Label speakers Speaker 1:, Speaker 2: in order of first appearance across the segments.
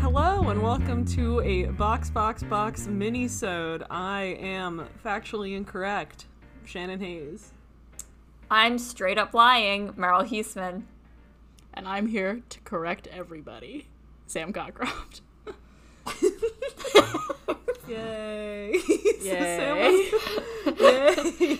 Speaker 1: Hello and welcome to a Box Box Box mini-sode. I am factually incorrect. Shannon Hayes.
Speaker 2: I'm straight up lying, Meryl Heisman.
Speaker 3: And I'm here to correct everybody. Sam Cockcroft.
Speaker 1: Yay! So Sam,
Speaker 3: Yay.
Speaker 1: was, yay!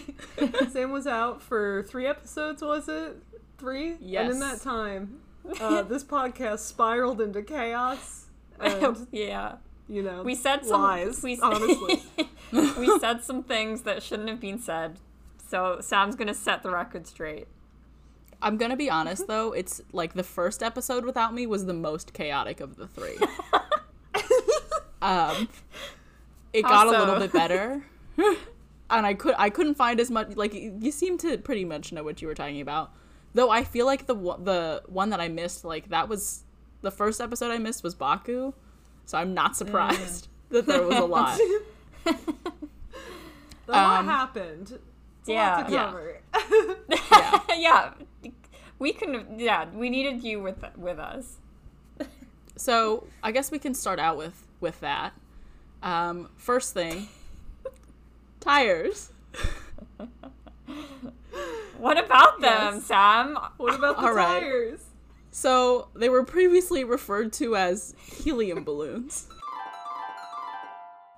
Speaker 1: Sam was out for three episodes, was it? Three? Yes. And in that time, uh, this podcast spiraled into chaos. And,
Speaker 2: yeah.
Speaker 1: you know,
Speaker 2: We said some
Speaker 1: lies,
Speaker 2: we,
Speaker 1: honestly.
Speaker 2: we said some things that shouldn't have been said. So Sam's gonna set the record straight.
Speaker 3: I'm gonna be honest though, it's like the first episode without me was the most chaotic of the three. Um, it got a little bit better, and I could I couldn't find as much. Like you seem to pretty much know what you were talking about, though. I feel like the one- the one that I missed, like that was the first episode I missed was Baku, so I'm not surprised that there was a lot.
Speaker 1: a lot
Speaker 3: um,
Speaker 1: happened. It's a
Speaker 2: Yeah.
Speaker 1: lot to
Speaker 3: Yeah.
Speaker 1: cover.
Speaker 3: Yeah.
Speaker 2: yeah. We can yeah, we needed you with with us.
Speaker 3: So I guess we can start out with with that. Um, first thing, tires.
Speaker 2: What about them,
Speaker 1: Yes.
Speaker 2: Sam?
Speaker 1: What about the
Speaker 3: All right.
Speaker 1: tires?
Speaker 3: So they were previously referred to as helium balloons.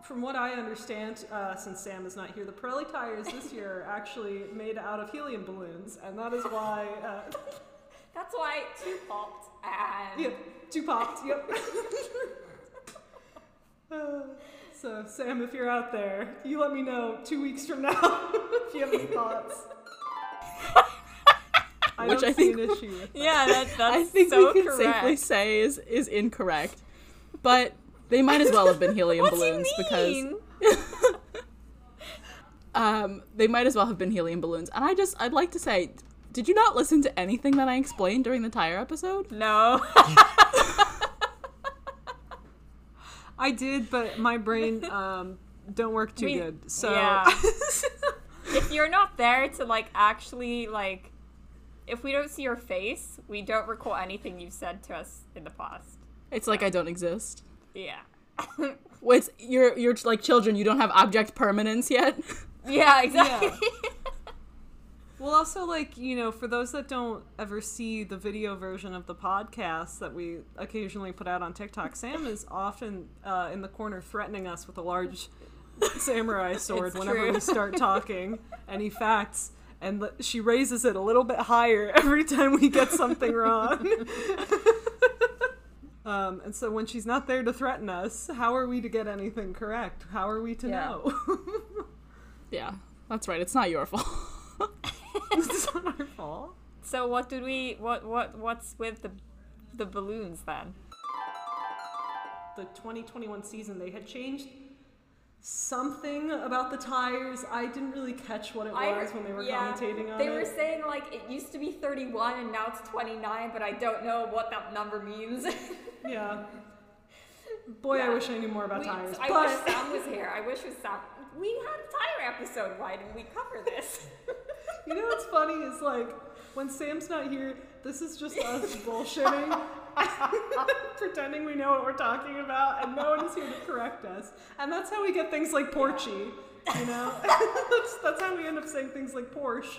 Speaker 1: From what I understand, uh, since Sam is not here, the Pirelli tires this year are actually made out of helium balloons, and that is why. Uh,
Speaker 2: That's why two popped and
Speaker 1: yep, two popped. Yep. So Sam, if you're out there, you let me know two weeks from now if you have any thoughts. I
Speaker 3: Which
Speaker 1: don't
Speaker 3: I
Speaker 1: see
Speaker 3: think-
Speaker 1: an issue with that.
Speaker 2: Yeah, that, that's
Speaker 3: I think
Speaker 2: so
Speaker 3: we can
Speaker 2: correct.
Speaker 3: safely say is is incorrect, but they might as well have been helium balloons because
Speaker 2: mean?
Speaker 3: um, they might as well have been helium balloons. And I just I'd like to say, did you not listen to anything that I explained during the tire episode?
Speaker 2: No.
Speaker 1: I did, but my brain um, don't work too
Speaker 2: We-
Speaker 1: good. So
Speaker 2: yeah. if you're not there to like actually like if we don't see your face, we don't recall anything you've said to us in the past.
Speaker 3: It's like I don't exist.
Speaker 2: Yeah.
Speaker 3: It's you're you're like children. You don't have object permanence yet.
Speaker 2: yeah, exactly.
Speaker 1: Well, also, like, you know, for those that don't ever see the video version of the podcast that we occasionally put out on TikTok, Sam is often uh, in the corner threatening us with a large samurai sword
Speaker 2: It's
Speaker 1: whenever
Speaker 2: true.
Speaker 1: we start talking any facts. And l- she raises it a little bit higher every time we get something wrong. um, and so when she's not there to threaten us, how are we to get anything correct? How are we to
Speaker 2: Yeah.
Speaker 1: know?
Speaker 3: yeah, that's right. It's not your fault.
Speaker 1: it's not our fault.
Speaker 2: so what did we what what what's with the the balloons then?
Speaker 1: the 2021 season, they had changed something about the tires. I didn't really catch what it was when they were commentating on
Speaker 2: they
Speaker 1: it.
Speaker 2: They were saying like it used to be 31 and now it's 29, but I don't know what that number means.
Speaker 1: yeah. Boy, I wish I knew more about
Speaker 2: We-
Speaker 1: tires.
Speaker 2: I
Speaker 1: but
Speaker 2: wish Sam was here. I wish was Sam. We had a tire episode. Why didn't we cover this?
Speaker 1: you know what's funny is like when Sam's not here, this is just us bullshitting, pretending we know what we're talking about, and no one is here to correct us. And that's how we get things like Porchy. You know, that's, that's how we end up saying things like Porsche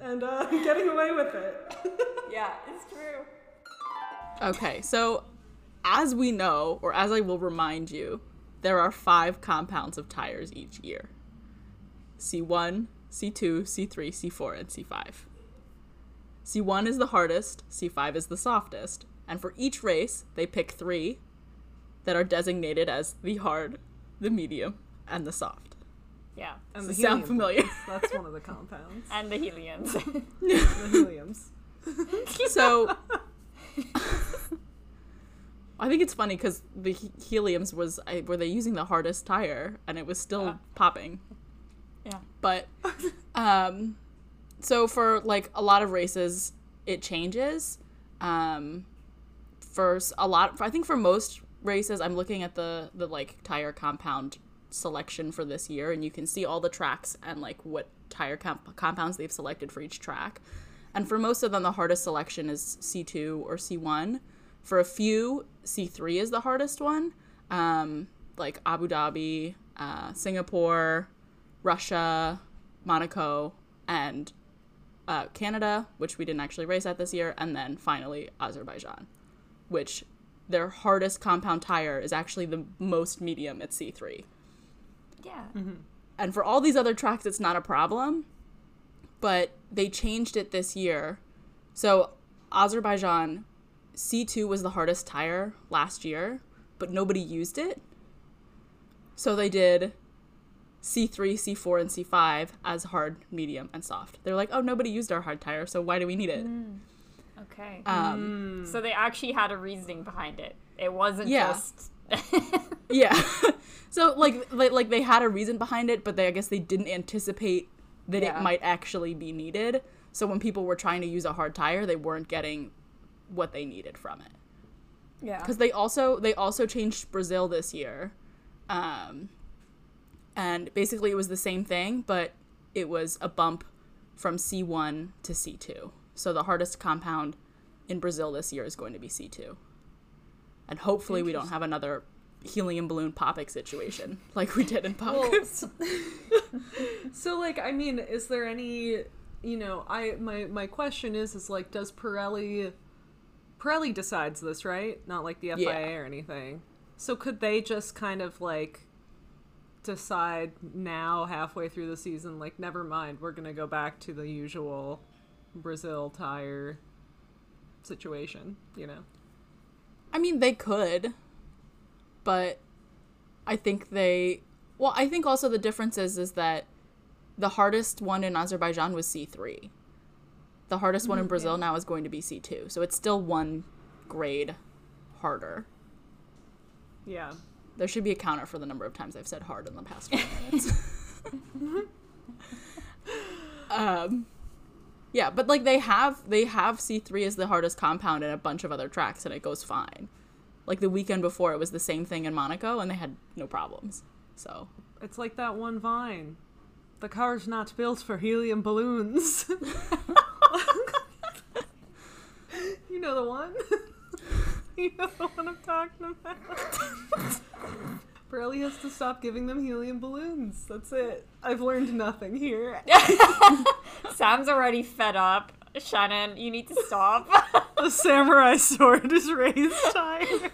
Speaker 1: and uh, getting away with it.
Speaker 2: yeah, it's true.
Speaker 3: Okay, so as we know, or as I will remind you, there are five compounds of tires each year C1, C2, C3, C4, and C5. C1 is the hardest, C5 is the softest, and for each race, they pick three that are designated as the hard, the medium, and the soft.
Speaker 2: Yeah,
Speaker 1: And
Speaker 3: Does
Speaker 1: the
Speaker 3: it sound familiar?
Speaker 1: balloons. That's one of the compounds.
Speaker 2: and the heliums.
Speaker 1: the heliums.
Speaker 3: So I think it's funny because the he- heliums was I, were they using the hardest tire and it was still
Speaker 2: Yeah.
Speaker 3: popping.
Speaker 2: yeah.
Speaker 3: But um, so for like a lot of races, it changes. Um, for a lot, I think for most races, I'm looking at the the like tire compound selection for this year, and you can see all the tracks and like what tire comp- compounds they've selected for each track. And for most of them, the hardest selection is C2 or C1. For a few, C3 is the hardest one, um, like Abu Dhabi, uh, Singapore, Russia, Monaco, and uh, Canada, which we didn't actually race at this year, and then finally Azerbaijan, which their hardest compound tire is actually the most medium at C3.
Speaker 2: Yeah.
Speaker 3: And for all these other tracks, it's not a problem, but they changed it this year. So Azerbaijan C2 was the hardest tire last year, but nobody used it. So they did C3, C4, and C5 as hard, medium, and soft. They're like, oh, nobody used our hard tire, so why do we need it?
Speaker 2: Okay.
Speaker 3: Um,
Speaker 2: So they actually had a reasoning behind it. It wasn't
Speaker 3: Yeah.
Speaker 2: just.
Speaker 3: Yeah. so like, like like they had a reason behind it, but they I guess they didn't anticipate that
Speaker 2: Yeah.
Speaker 3: it might actually be needed. So when people were trying to use a hard tire, they weren't getting what they needed from it.
Speaker 2: yeah.
Speaker 3: Because they also they also changed Brazil this year, um, and basically it was the same thing, but it was a bump from C one to C two. So the hardest compound in Brazil this year is going to be C two, and hopefully we don't have another helium balloon popping situation like we did in Pop.
Speaker 1: Well, so, so, like, I mean, is there any, you know, I my my question is, is like, does Pirelli, Pirelli decides this, right? Not like the FIA
Speaker 3: Yeah.
Speaker 1: or anything. So could they just kind of like decide now, halfway through the season, like, never mind, we're gonna go back to the usual Brazil tire situation, you know?
Speaker 3: I mean, they could, but I think they. Well, I think also the difference is is that the hardest one in Azerbaijan was C three. The hardest one in Brazil now is going to be C two, so it's still one grade harder.
Speaker 1: Yeah.
Speaker 3: There should be a counter for the number of times I've said hard in the past five minutes. um, yeah, but like they have they have C three as the hardest compound in a bunch of other tracks, and it goes fine. Like the weekend before, it was the same thing in Monaco, and they had no problems. So
Speaker 1: It's like that one vine. The car's not built for helium balloons. you know the one? you know the one I'm talking about? Pirelli has to stop giving them helium balloons. That's it. I've learned nothing here.
Speaker 2: Sam's already fed up. Shannon, you need to stop.
Speaker 1: The samurai sword is raised higher.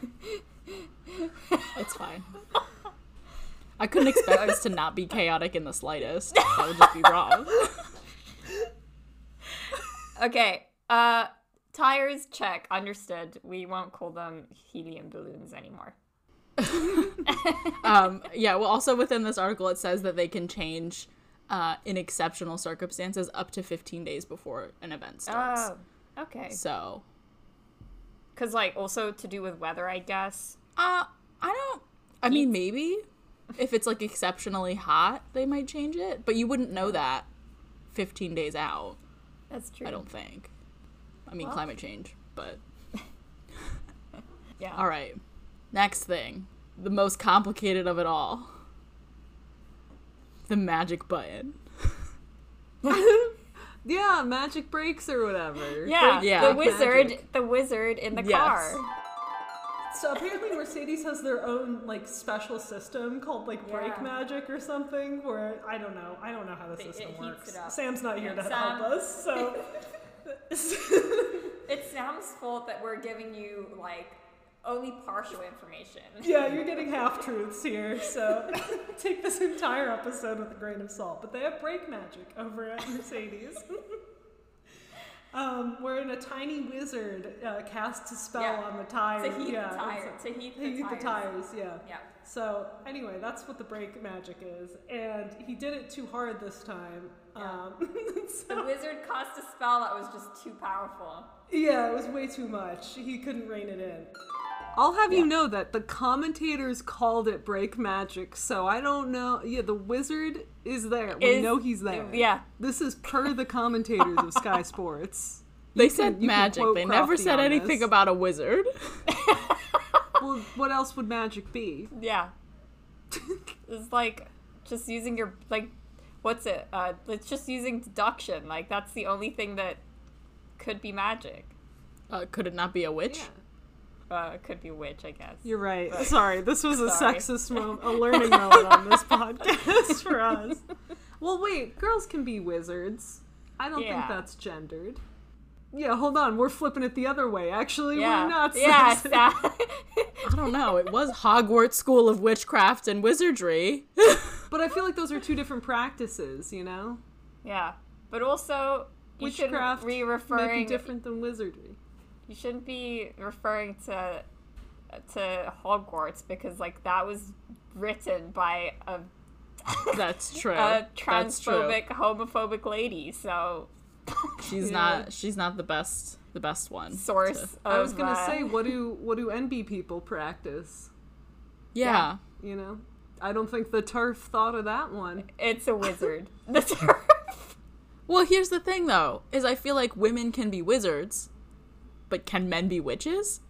Speaker 3: it's fine. I couldn't expect this to not be chaotic in the slightest. That would just be wrong.
Speaker 2: Okay. Uh, tires check. Understood. We won't call them helium balloons anymore.
Speaker 3: um, yeah, well, also within this article, it says that they can change uh, in exceptional circumstances up to 15 days before an event starts.
Speaker 2: Oh, okay.
Speaker 3: So,
Speaker 2: Because like also to do with weather, I guess.
Speaker 3: uh, I don't. I mean, maybe if it's like exceptionally hot, they might change it, but you wouldn't know that 15 days out.
Speaker 2: That's true.
Speaker 3: I don't think. I mean,
Speaker 2: Well.
Speaker 3: climate change, but
Speaker 2: Yeah.
Speaker 3: all right. Next thing, the most complicated of it all. The magic button.
Speaker 1: Yeah, magic brakes or whatever.
Speaker 2: Yeah.
Speaker 3: Yeah.
Speaker 2: The wizard.
Speaker 1: Magic.
Speaker 2: The wizard in the
Speaker 3: Yes.
Speaker 2: car.
Speaker 1: So apparently Mercedes has their own like special system called like brake magic or something where I don't know. I don't know how the
Speaker 2: It- it
Speaker 1: system works.
Speaker 2: it up.
Speaker 1: Sam's not here
Speaker 2: Yeah,
Speaker 1: to
Speaker 2: Sam-
Speaker 1: help us, so
Speaker 2: It's Sam's fault that we're giving you like only partial information.
Speaker 1: yeah, you're getting half truths here. So take this entire episode with a grain of salt. But they have brake magic over at Mercedes. Um, wherein a tiny wizard uh, casts a spell
Speaker 2: Yeah.
Speaker 1: on the tire.
Speaker 2: To heat
Speaker 1: yeah,
Speaker 2: the tire.
Speaker 1: it's-
Speaker 2: To heat the
Speaker 1: heat the
Speaker 2: tires.
Speaker 1: tires, yeah.
Speaker 2: Yeah.
Speaker 1: So anyway, that's what the brake magic is, and he did it too hard this time.
Speaker 2: Yeah.
Speaker 1: Um,
Speaker 2: The wizard cast a spell that was just too powerful.
Speaker 1: yeah, it was way too much. He couldn't rein it in. I'll have you know that the commentators called it brake magic, so I don't know. Yeah, the wizard is there. We
Speaker 2: Is-
Speaker 1: know he's there.
Speaker 2: Yeah.
Speaker 1: This is per the commentators of Sky Sports.
Speaker 3: They
Speaker 1: You
Speaker 3: said
Speaker 1: can- you
Speaker 3: magic.
Speaker 1: quote
Speaker 3: They never said anything
Speaker 1: this.
Speaker 3: about a wizard.
Speaker 1: well, what else would magic be?
Speaker 2: Yeah. it's like just using your like what's it? Uh it's just using deduction. Like that's the only thing that could be magic.
Speaker 3: Uh, could it not be a witch?
Speaker 1: Yeah.
Speaker 2: Uh it could be witch, I guess.
Speaker 1: You're right. Sorry, this was a
Speaker 2: Sorry.
Speaker 1: sexist moment, a learning moment on this podcast for us. Well, wait, girls can be wizards. I don't
Speaker 2: Yeah.
Speaker 1: think that's gendered. Yeah, hold on, we're flipping it the other way. Actually,
Speaker 2: yeah.
Speaker 1: we're not
Speaker 2: yeah,
Speaker 1: sexist.
Speaker 2: sa-
Speaker 3: I don't know. It was Hogwarts School of Witchcraft and Wizardry.
Speaker 1: But I feel like those are two different practices, you know?
Speaker 2: yeah. But also you
Speaker 1: Witchcraft
Speaker 2: shouldn't be
Speaker 1: might
Speaker 2: referring
Speaker 1: be different than wizardry.
Speaker 2: You shouldn't be referring to to Hogwarts because like that was written by a,
Speaker 3: That's true.
Speaker 2: a
Speaker 3: That's true.
Speaker 2: transphobic homophobic lady so
Speaker 3: She's not. She's not the best. The best one.
Speaker 2: source
Speaker 3: to-
Speaker 2: of,
Speaker 1: I was gonna
Speaker 2: uh,
Speaker 1: say, what do what do NB people practice?
Speaker 3: yeah.
Speaker 1: You know, I don't think the turf thought of that one.
Speaker 2: it's a wizard the turf
Speaker 3: Well, here's the thing, though, is I feel like women can be wizards, but can men be witches?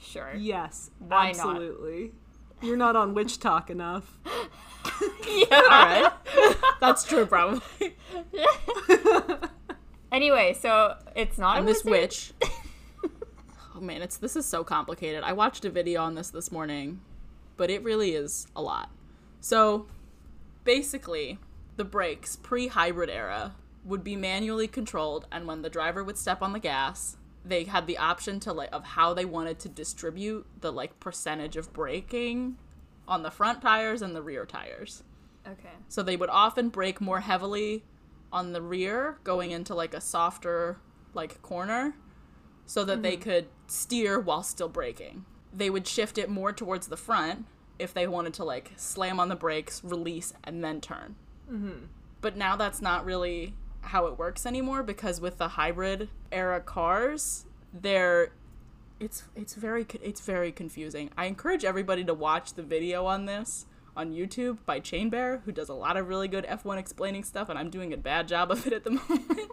Speaker 2: sure
Speaker 1: Yes,
Speaker 2: Why not?
Speaker 1: absolutely. You're not on witch talk enough.
Speaker 2: yeah
Speaker 3: All right. That's true, probably.
Speaker 2: anyway so it's not
Speaker 3: And
Speaker 2: a
Speaker 3: this
Speaker 2: wizard?
Speaker 3: witch. Oh man, it's this is so complicated. I watched a video on this this morning, but it really is a lot. So, basically, the brakes pre-hybrid era would be manually controlled, and when the driver would step on the gas, they had the option to like of how they wanted to distribute the like percentage of braking on the front tires and the rear tires.
Speaker 2: okay
Speaker 3: So they would often brake more heavily on the rear, going into like a softer like corner, so that they mm-hmm. could steer while still braking. They would shift it more towards the front if they wanted to like slam on the brakes, release, and then turn. Mm-hmm. But now that's not really how it works anymore because with the hybrid era cars, they're it's it's very it's very confusing. I encourage everybody to watch the video on this on YouTube by Chain Bear, who does a lot of really good F1 explaining stuff, and I'm doing a bad job of it at the moment.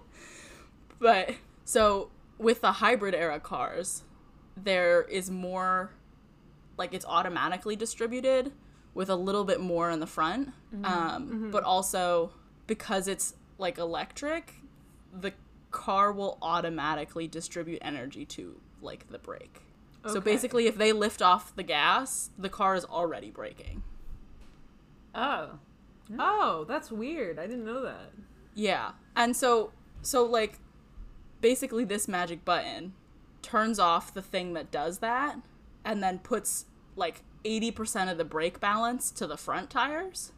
Speaker 3: but so with the hybrid era cars, there is more like it's automatically distributed with a little bit more in the front. Um, But also because it's like electric, the car will automatically distribute energy to like the brake. So basically, if they lift off the gas, the car is already braking.
Speaker 2: oh
Speaker 1: Oh, that's weird. I didn't know that.
Speaker 3: Yeah. And so so like basically this magic button turns off the thing that does that and then puts like 80% of the brake balance to the front tires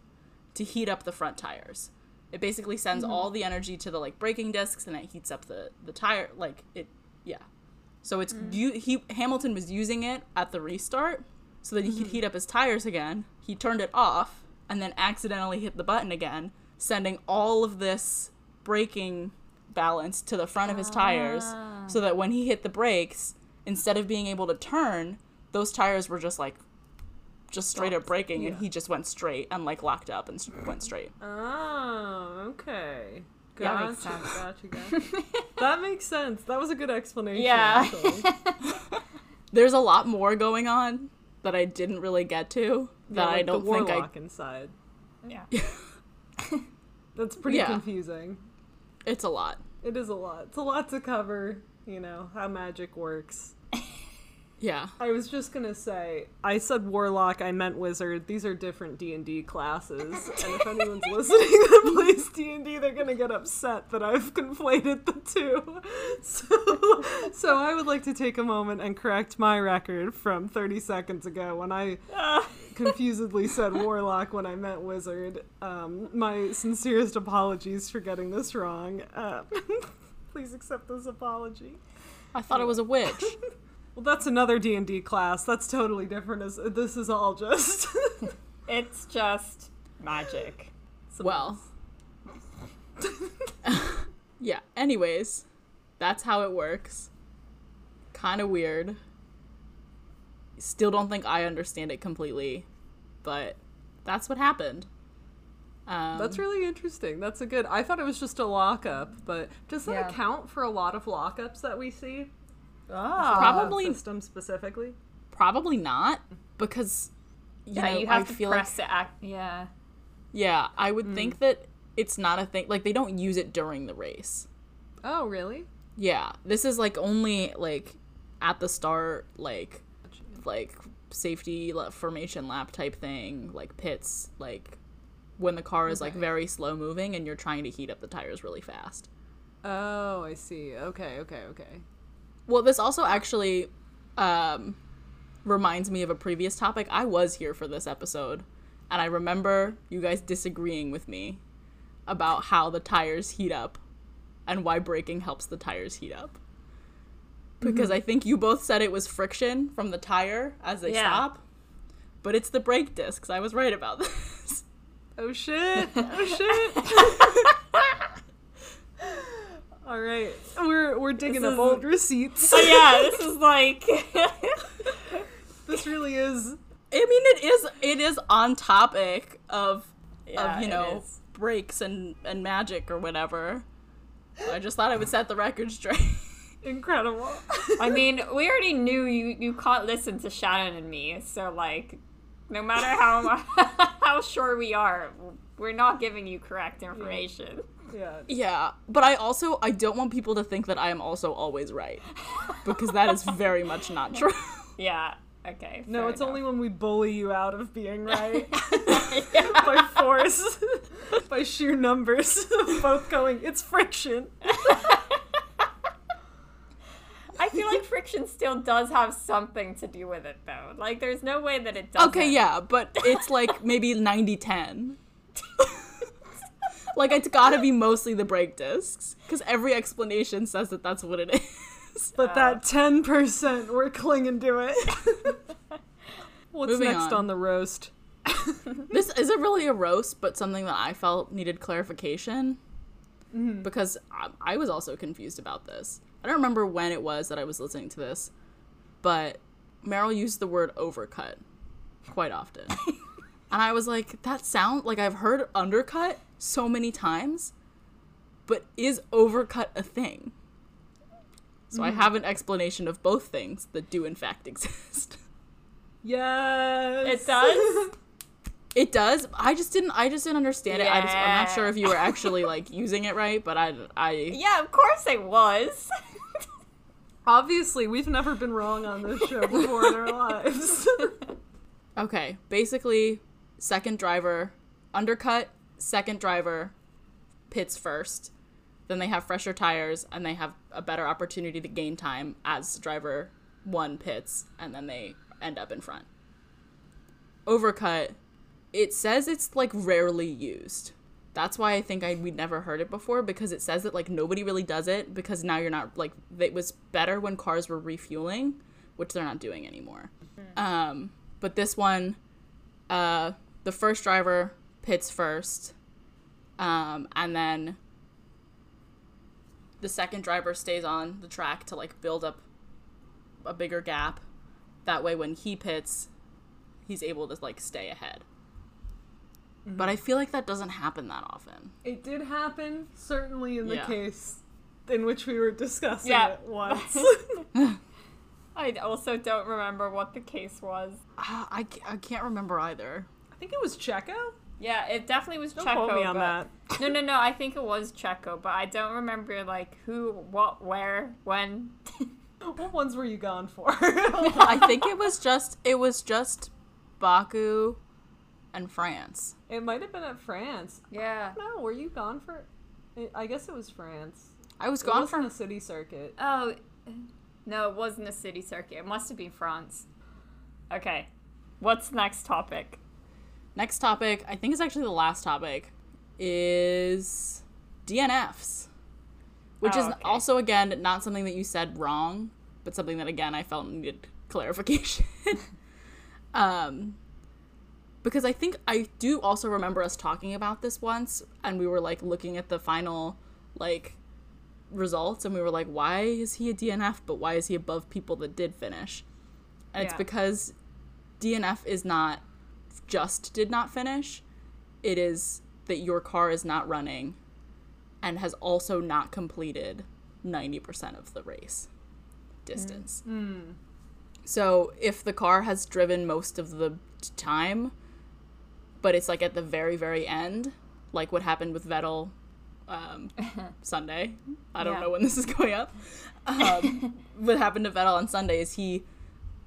Speaker 3: to heat up the front tires. It basically sends mm-hmm. all the energy to the like braking discs and it heats up the the tire like it yeah. So it's mm. you he Hamilton was using it at the restart so that he could mm-hmm. heat up his tires again. He turned it off and then accidentally hit the button again, sending all of this braking balance to the front of his tires ah. so that when he hit the brakes, instead of being able to turn, those tires were just like just straight up braking and he just went straight and like locked up and went straight.
Speaker 1: Oh, okay.
Speaker 2: That
Speaker 1: Gotcha,
Speaker 2: makes sense.
Speaker 1: gotcha, gotcha. that makes sense. That was a good explanation.
Speaker 2: Yeah.
Speaker 3: There's a lot more going on that I didn't really get to that
Speaker 1: Yeah,
Speaker 3: I
Speaker 1: like
Speaker 3: don't
Speaker 1: the
Speaker 3: think I
Speaker 1: inside.
Speaker 2: yeah
Speaker 1: That's pretty
Speaker 3: Yeah.
Speaker 1: confusing.
Speaker 3: it's a lot.
Speaker 1: It is a lot. It's a lot to cover. You know how magic works.
Speaker 3: Yeah.
Speaker 1: I was just gonna say, I said warlock, I meant wizard. These are different D and D classes, and if anyone's listening that plays D and D, they're gonna get upset that I've conflated the two. So, so I would like to take a moment and correct my record from 30 seconds ago when I confusedly said warlock when I meant wizard. Um, my sincerest apologies for getting this wrong. Uh, please accept this apology.
Speaker 3: I thought it was a witch.
Speaker 1: Well, that's another D and D class. That's totally different. As this is all just.
Speaker 2: it's just magic
Speaker 3: well. yeah. Anyways, that's how it works. Kind of weird. Still don't think I understand it completely, but that's what happened. Um,
Speaker 1: That's really interesting. That's a good. I thought it was just a lockup, but does that
Speaker 2: Yeah.
Speaker 1: account for a lot of lockups that we see?
Speaker 2: Oh
Speaker 3: Probably-
Speaker 1: system specifically.
Speaker 3: probably not because you
Speaker 2: yeah,
Speaker 3: know,
Speaker 2: you have
Speaker 3: I
Speaker 2: to
Speaker 3: feel
Speaker 2: press
Speaker 3: like
Speaker 2: to act. Yeah.
Speaker 3: yeah, I would
Speaker 1: Mm.
Speaker 3: think that it's not a thing. Like they don't use it during the race.
Speaker 1: Oh, really?
Speaker 3: Yeah, this is like only like at the start, like like safety formation lap type thing, like pits, like when the car is like very slow moving and you're trying to heat up the tires really fast.
Speaker 1: Oh, I see. Okay, okay, okay.
Speaker 3: Well, this also actually um, reminds me of a previous topic. I was here for this episode, and I remember you guys disagreeing with me about how the tires heat up and why braking helps the tires heat up. Because I think you both said it was friction from the tire as they
Speaker 2: Yeah.
Speaker 3: stop, but it's the brake discs. I was right about this.
Speaker 1: Oh shit! Oh shit! All right, we're we're digging
Speaker 2: This
Speaker 1: up
Speaker 2: is-
Speaker 1: old receipts.
Speaker 2: Oh yeah, this is like.
Speaker 1: this really is.
Speaker 3: I mean, it is it is on topic of
Speaker 2: Yeah,
Speaker 3: of you know
Speaker 2: is.
Speaker 3: brakes and and magic or whatever. I just thought I would set the record straight.
Speaker 1: Incredible.
Speaker 2: I mean, we already knew you you can't listen to Shannon and me, so like, no matter how how sure we are, we're not giving you correct information.
Speaker 1: Yeah.
Speaker 3: yeah, but I also I don't want people to think that I am also always right because that is very much not true.
Speaker 2: Yeah. Okay.
Speaker 1: No, it's
Speaker 2: enough.
Speaker 1: only when we bully you out of being right by force, by sheer numbers, both going. It's friction.
Speaker 2: I feel like friction still does have something to do with it, though. Like, there's no way that it doesn't.
Speaker 3: okay, yeah, but it's like maybe 90-10. like it's got to be mostly the brake discs because every explanation says that that's what it is.
Speaker 1: But that ten percent, we're clinging to it. What's
Speaker 3: Moving
Speaker 1: next
Speaker 3: on.
Speaker 1: on the roast?
Speaker 3: this isn't really a roast, but something that I felt needed clarification
Speaker 1: Mm-hmm.
Speaker 3: because I, I was also confused about this. I don't remember when it was that I was listening to this, but Meryl used the word overcut quite often. And I was like, that sound like I've heard undercut so many times, but is overcut a thing? So I mm. have an explanation of both things that do in fact exist.
Speaker 1: Yes.
Speaker 2: It does?
Speaker 3: It does. I just didn't. I just didn't understand it. I just, I'm not sure if you were actually like using it right, but I, I.
Speaker 2: Yeah, of course I was.
Speaker 1: Obviously, we've never been wrong on this show before in our lives.
Speaker 3: Okay, basically, second driver, undercut, second driver, pits first. Then they have fresher tires and they have a better opportunity to gain time as driver one pits, and then they end up in front. Overcut, it says it's like rarely used. That's why I think I we'd never heard it before because it says that like nobody really does it because now you're not like it was better when cars were refueling, which they're not doing anymore. Um, but this one, uh, the first driver pits first, um, and then the second driver stays on the track to like build up a bigger gap. That way, when he pits, he's able to like stay ahead. But I feel like that doesn't happen that often.
Speaker 1: it did happen, certainly in the
Speaker 3: Yeah.
Speaker 1: case in which we were discussing
Speaker 2: Yeah.
Speaker 1: it once.
Speaker 2: I also don't remember what the case was.
Speaker 3: Ah, I, I can't remember either.
Speaker 1: I think it was Checo.
Speaker 2: Yeah, it definitely was
Speaker 1: Don't
Speaker 2: Checo.
Speaker 1: quote me on that.
Speaker 2: No, no, no. I think it was Checo, but I don't remember like who, what, where, when.
Speaker 1: What ones were you gone for?
Speaker 3: I think it was just it was just Baku and France.
Speaker 1: it might have been at France.
Speaker 2: yeah.
Speaker 1: No, were you gone for? I- I guess it was France.
Speaker 3: I was
Speaker 1: It
Speaker 3: gone
Speaker 1: wasn't
Speaker 3: from
Speaker 1: a city circuit.
Speaker 2: Oh, no, it wasn't a city circuit. It must have been France. Okay, what's the next topic?
Speaker 3: Next topic, I think is actually the last topic, is DNFs. Which
Speaker 2: Oh,
Speaker 3: is
Speaker 2: okay.
Speaker 3: also, again, not something that you said wrong, but something that, again, I felt needed clarification. um, because I think I do also remember us talking about this once, and we were like looking at the final, like, results, and we were like, why is he a DNF, but why is he above people that did finish? And it's because DNF is not just did not finish, it is that your car is not running and has also not completed 90% of the race distance. So if the car has driven most of the time, but it's like at the very, very end, like what happened with Vettel um, Sunday. I don't
Speaker 2: Yeah.
Speaker 3: know when this is going up. Um, what happened to Vettel on Sunday is he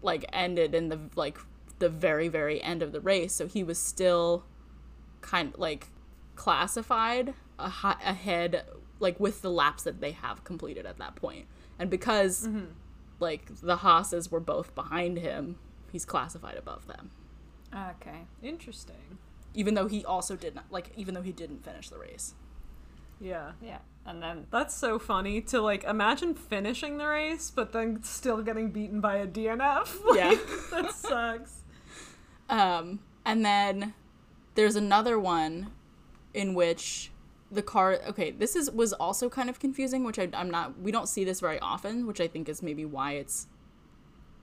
Speaker 3: like ended in the like the very, very end of the race. So he was still kind of like classified ahead like with the laps that they have completed at that point. And because mm-hmm. like the Haas's were both behind him, he's classified above them.
Speaker 2: Okay.
Speaker 1: Interesting.
Speaker 3: Even though he also did not like even though he didn't finish the race.
Speaker 1: Yeah.
Speaker 2: Yeah. And then
Speaker 1: That's so funny to like imagine finishing the race, but then still getting beaten by a DNF.
Speaker 3: Yeah.
Speaker 1: That sucks.
Speaker 3: Um, and then there's another one in which the car. Okay, this is was also kind of confusing, which I, I'm not. We don't see this very often, which I think is maybe why it's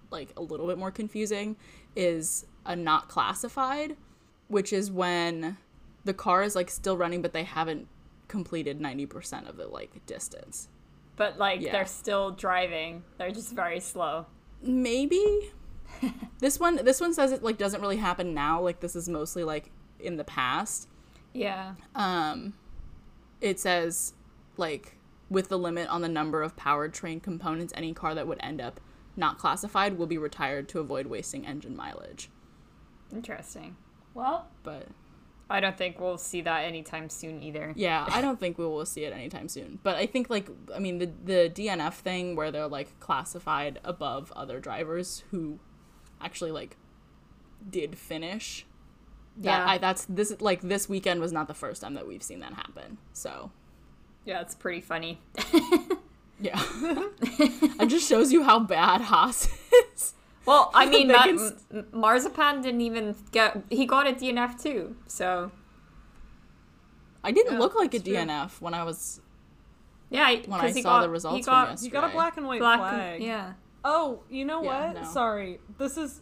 Speaker 3: like a little bit more confusing. Is a not classified, which is when the car is like still running, but they haven't completed ninety percent of the like distance.
Speaker 2: but like
Speaker 3: Yeah.
Speaker 2: they're still driving. They're just very slow.
Speaker 3: maybe this one this one says it like doesn't really happen now like this is mostly like in the past
Speaker 2: Yeah.
Speaker 3: um it says like with the limit on the number of powertrain components any car that would end up not classified will be retired to avoid wasting engine mileage
Speaker 2: Interesting. Well,
Speaker 3: but
Speaker 2: I don't think we'll see that anytime soon either.
Speaker 3: yeah i don't think we will see it anytime soon but i think like i mean the the dnf thing where they're like classified above other drivers who actually like did finish that
Speaker 2: Yeah.
Speaker 3: I, that's this like this weekend was not the first time that we've seen that happen so
Speaker 2: Yeah, it's pretty funny.
Speaker 3: yeah it just shows you how bad haas is
Speaker 2: Well, I mean,
Speaker 3: They
Speaker 2: that,
Speaker 3: can
Speaker 2: Marzipan didn't even get. He got a DNF too. So
Speaker 3: i didn't
Speaker 1: Yeah,
Speaker 3: look like a
Speaker 1: true.
Speaker 3: dnf when i was
Speaker 2: yeah,
Speaker 3: when i
Speaker 2: because he
Speaker 3: saw
Speaker 2: got,
Speaker 3: the results
Speaker 2: he
Speaker 3: from
Speaker 2: got
Speaker 3: yesterday
Speaker 1: You got a black and white
Speaker 2: black.
Speaker 1: flag.
Speaker 2: And, yeah.
Speaker 1: Oh, you know
Speaker 3: Yeah,
Speaker 1: what?
Speaker 3: no.
Speaker 1: Sorry. This is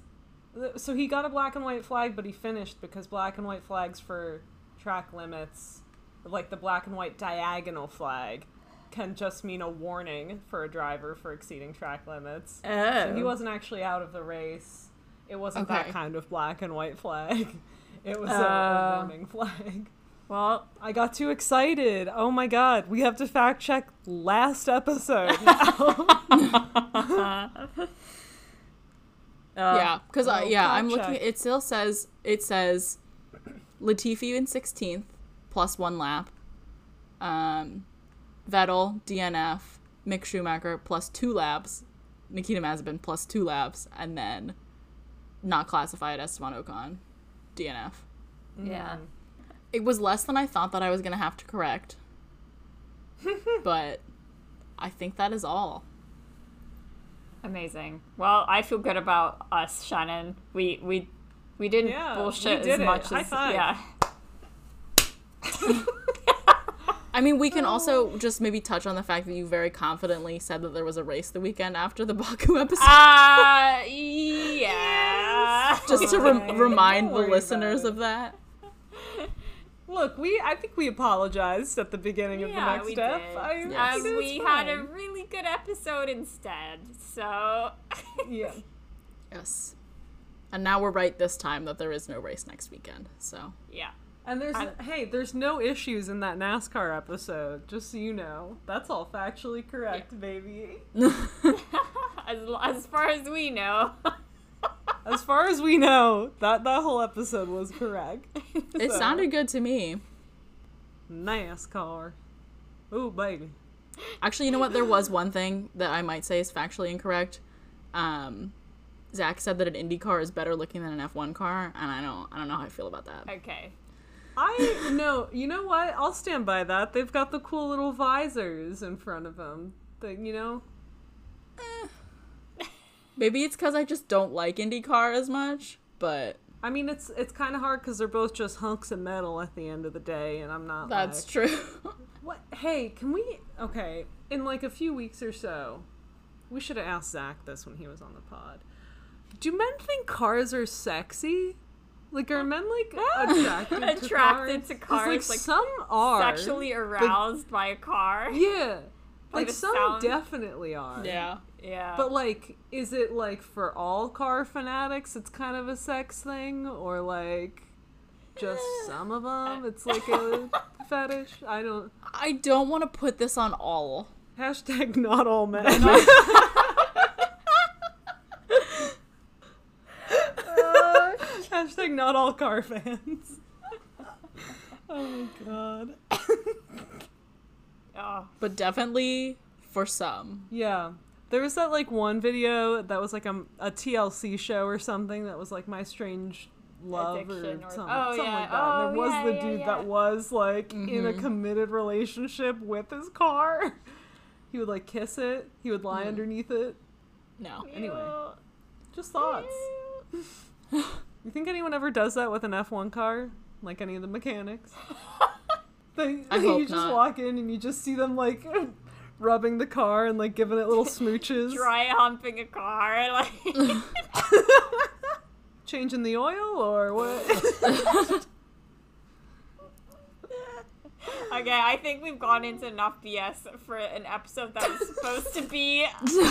Speaker 1: so he got a black and white flag, but he finished because black and white flags for track limits, like the black and white diagonal flag, can just mean a warning for a driver for exceeding track limits.
Speaker 2: Oh.
Speaker 1: So he oh. wasn't actually out of the race. It wasn't that kind of black and white flag. It was
Speaker 2: Oh.
Speaker 1: a uh. warning flag.
Speaker 2: Well,
Speaker 1: I got too excited. Oh my god, we have to fact check last episode now.
Speaker 2: uh,
Speaker 3: yeah, because I
Speaker 1: well,
Speaker 3: yeah, I'm looking.
Speaker 1: check.
Speaker 3: It still says it says Latifi in 16th plus one lap. Um, Vettel DNF, Mick Schumacher plus two laps, Nikita Mazepin plus two laps, and then not classified Esteban Ocon DNF.
Speaker 2: Yeah.
Speaker 3: It was less than I thought that I was gonna have to correct, but I think that is all.
Speaker 2: Amazing. Well, I feel good about us, Shannon. We we we didn't
Speaker 1: Yeah,
Speaker 2: bullshit
Speaker 1: we did
Speaker 2: as
Speaker 1: it.
Speaker 2: much
Speaker 1: High
Speaker 2: as
Speaker 1: five.
Speaker 2: yeah.
Speaker 3: I mean, we can also just maybe touch on the fact that you very confidently said that there was a race the weekend after the Baku episode.
Speaker 2: Uh yeah.
Speaker 3: just to
Speaker 1: Okay,
Speaker 3: rem- remind the listeners of that.
Speaker 1: Look, we I think we apologized at the beginning of the next
Speaker 2: we
Speaker 1: step.
Speaker 2: did.
Speaker 1: I,
Speaker 3: Yes.
Speaker 1: I
Speaker 2: Um, we
Speaker 1: it's
Speaker 2: had a really good episode instead. So
Speaker 1: yeah.
Speaker 3: Yes. And now we're right this time that there is no race next weekend. So
Speaker 2: yeah.
Speaker 1: And there's
Speaker 2: I-
Speaker 1: hey, there's no issues in that NASCAR episode. Just so you know, that's all factually correct, baby.
Speaker 2: As as far as we know.
Speaker 1: As far as we know, that that whole episode was correct.
Speaker 3: it
Speaker 1: So,
Speaker 3: sounded good to me.
Speaker 1: NASCAR. Ooh, baby.
Speaker 3: Actually, you know what? There was one thing that I might say is factually incorrect. Um, Zach said that an Indy car is better looking than an F1 car, and I don't, I don't know how I feel about that.
Speaker 2: Okay.
Speaker 1: I no, you know what? I'll stand by that. They've got the cool little visors in front of them. That you know,
Speaker 3: Maybe it's because I just don't like IndyCar as much, but
Speaker 1: I mean, it's it's kind of hard because they're both just hunks of metal at the end of the day, and I'm not.
Speaker 3: that's
Speaker 1: like,
Speaker 3: true.
Speaker 1: What? Hey, can we? Okay, in like a few weeks or so, we should have asked Zach this when he was on the pod. Do men think cars are sexy? Like, are men like attracted, to
Speaker 2: Attracted
Speaker 1: cars?
Speaker 2: to cars,
Speaker 1: Like,
Speaker 2: like,
Speaker 1: some are
Speaker 2: Sexually aroused by a car.
Speaker 1: Yeah, like some
Speaker 2: sound.
Speaker 1: definitely are.
Speaker 3: yeah.
Speaker 2: Yeah.
Speaker 1: But like, is it like for all car fanatics? It's kind of a sex thing, or like just eh. some of them? It's like a fetish. I don't.
Speaker 3: I don't want to put this on all.
Speaker 1: Hashtag not all men. Hashtag not all car fans. oh my god.
Speaker 2: oh,
Speaker 3: But definitely for some.
Speaker 1: Yeah. There was that like one video that was like a, a TLC show or something that was like my strange love or,
Speaker 2: or-
Speaker 1: something,
Speaker 2: oh,
Speaker 1: something
Speaker 2: yeah.
Speaker 1: like that. And
Speaker 2: Oh,
Speaker 1: there was
Speaker 2: yeah,
Speaker 1: the
Speaker 2: yeah,
Speaker 1: dude
Speaker 2: yeah.
Speaker 1: that was like in a
Speaker 3: Mhm.
Speaker 1: committed relationship with his car. He would like kiss it. He would lie
Speaker 3: Mhm.
Speaker 1: underneath it.
Speaker 3: No.
Speaker 1: Anyway. Just thoughts. You think anyone ever does that with an F1 car? Like any of the mechanics? They,
Speaker 3: I
Speaker 1: you just
Speaker 3: not.
Speaker 1: walk in and you just see them like rubbing the car and like giving it little smooches.
Speaker 2: Dry humping a car, like
Speaker 1: Changing the oil or what?
Speaker 2: Okay, I think we've gone into enough BS for an episode that was supposed to be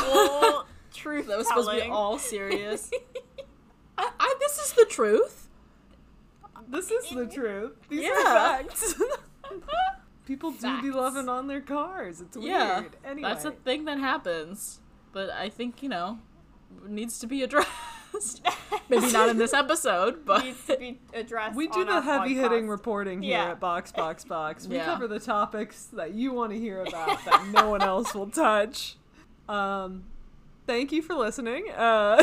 Speaker 2: all truth
Speaker 3: That was supposed to be all serious. I, I, this is the truth.
Speaker 1: this is the truth. These
Speaker 3: Yeah.
Speaker 1: are facts. People do be loving on their cars. It's weird.
Speaker 3: Yeah.
Speaker 1: Anyway.
Speaker 3: That's a thing that happens. But I think, you know, needs to be addressed. Maybe not in this episode, but
Speaker 2: needs to be addressed.
Speaker 1: we do the heavy hitting reporting here
Speaker 2: Yeah.
Speaker 1: at Box Box Box. We
Speaker 3: Yeah.
Speaker 1: cover the topics that you want to hear about that no one else will touch. Um, thank you for listening. Uh,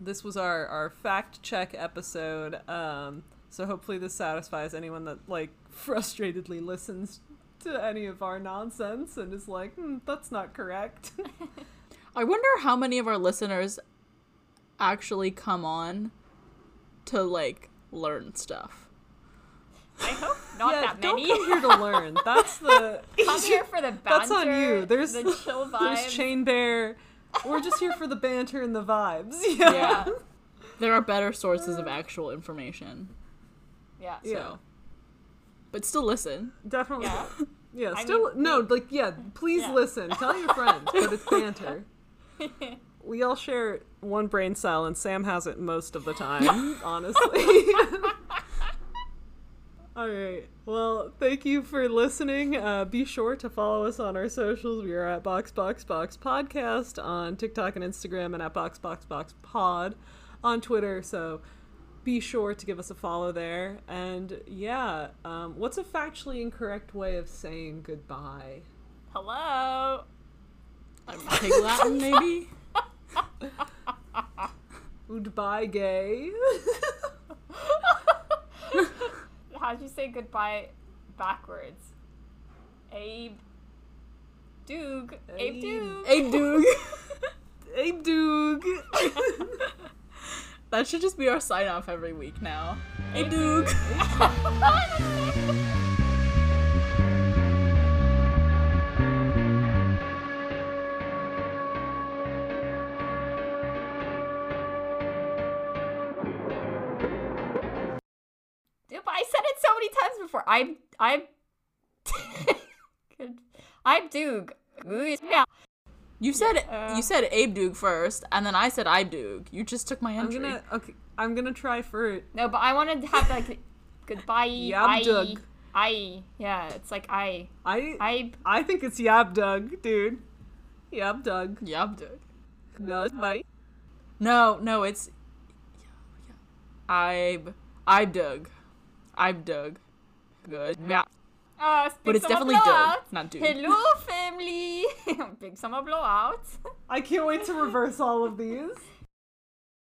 Speaker 1: this was our, our fact check episode. Um, so hopefully this satisfies anyone that like frustratedly listens to any of our nonsense and is like, hmm, that's not correct.
Speaker 3: I wonder how many of our listeners actually come on to like learn stuff.
Speaker 2: I hope not
Speaker 1: yeah,
Speaker 2: that
Speaker 1: don't
Speaker 2: many.
Speaker 1: come here to learn. That's the
Speaker 2: Come here for the banter.
Speaker 1: That's on you. There's
Speaker 2: the chill vibes.
Speaker 1: There's Chain Bear. We're just here for the banter and the vibes. Yeah.
Speaker 2: yeah,
Speaker 3: There are better sources of actual information.
Speaker 2: yeah.
Speaker 1: Yeah.
Speaker 3: So. But still listen.
Speaker 1: Definitely.
Speaker 2: Yeah.
Speaker 1: Yeah.
Speaker 2: I
Speaker 1: still
Speaker 2: mean,
Speaker 1: no, like yeah, please
Speaker 2: Yeah.
Speaker 1: listen. Tell your friends, but it's banter. We all share one brain cell and Sam has it most of the time, honestly. all right. Well, thank you for listening. Uh, be sure to follow us on our socials. We are at Box Box Box Podcast on TikTok and Instagram and at Box Box Box Pod on Twitter. So be sure to give us a follow there. And yeah, um, what's a factually incorrect way of saying goodbye?
Speaker 2: Hello.
Speaker 3: Pig Latin, maybe?
Speaker 1: Goodbye, gay.
Speaker 2: How'd you say goodbye backwards? Abe. Doog. Abe
Speaker 1: Abe.
Speaker 2: Doog.
Speaker 1: Abe. Doog.
Speaker 3: that should just be our sign off every week now. Hey. Dude,
Speaker 2: I said it so many times before. I'm I'm I'm Doog. Ooh, yeah.
Speaker 3: You said
Speaker 2: Uh.
Speaker 3: you said Abe Doog first, and then I said I Doog. You just took my
Speaker 1: I'm
Speaker 3: entry.
Speaker 1: gonna okay. I'm gonna try fruit.
Speaker 2: No, but I wanted to have like goodbye. I,
Speaker 1: Doog.
Speaker 2: I yeah, it's like I
Speaker 1: I
Speaker 2: I
Speaker 1: I think it's Yab Doug, dude. Yab Doug.
Speaker 3: Yab Doog.
Speaker 1: No, it's my.
Speaker 3: No, no, it's Ibe Ibe Doog. Ibe Doug. Good. Yeah.
Speaker 2: Uh
Speaker 3: But it's
Speaker 2: summer
Speaker 3: definitely Doug,
Speaker 2: blowout.
Speaker 3: not Doog.
Speaker 2: Hello family. big summer blowout.
Speaker 1: I can't wait to reverse all of these.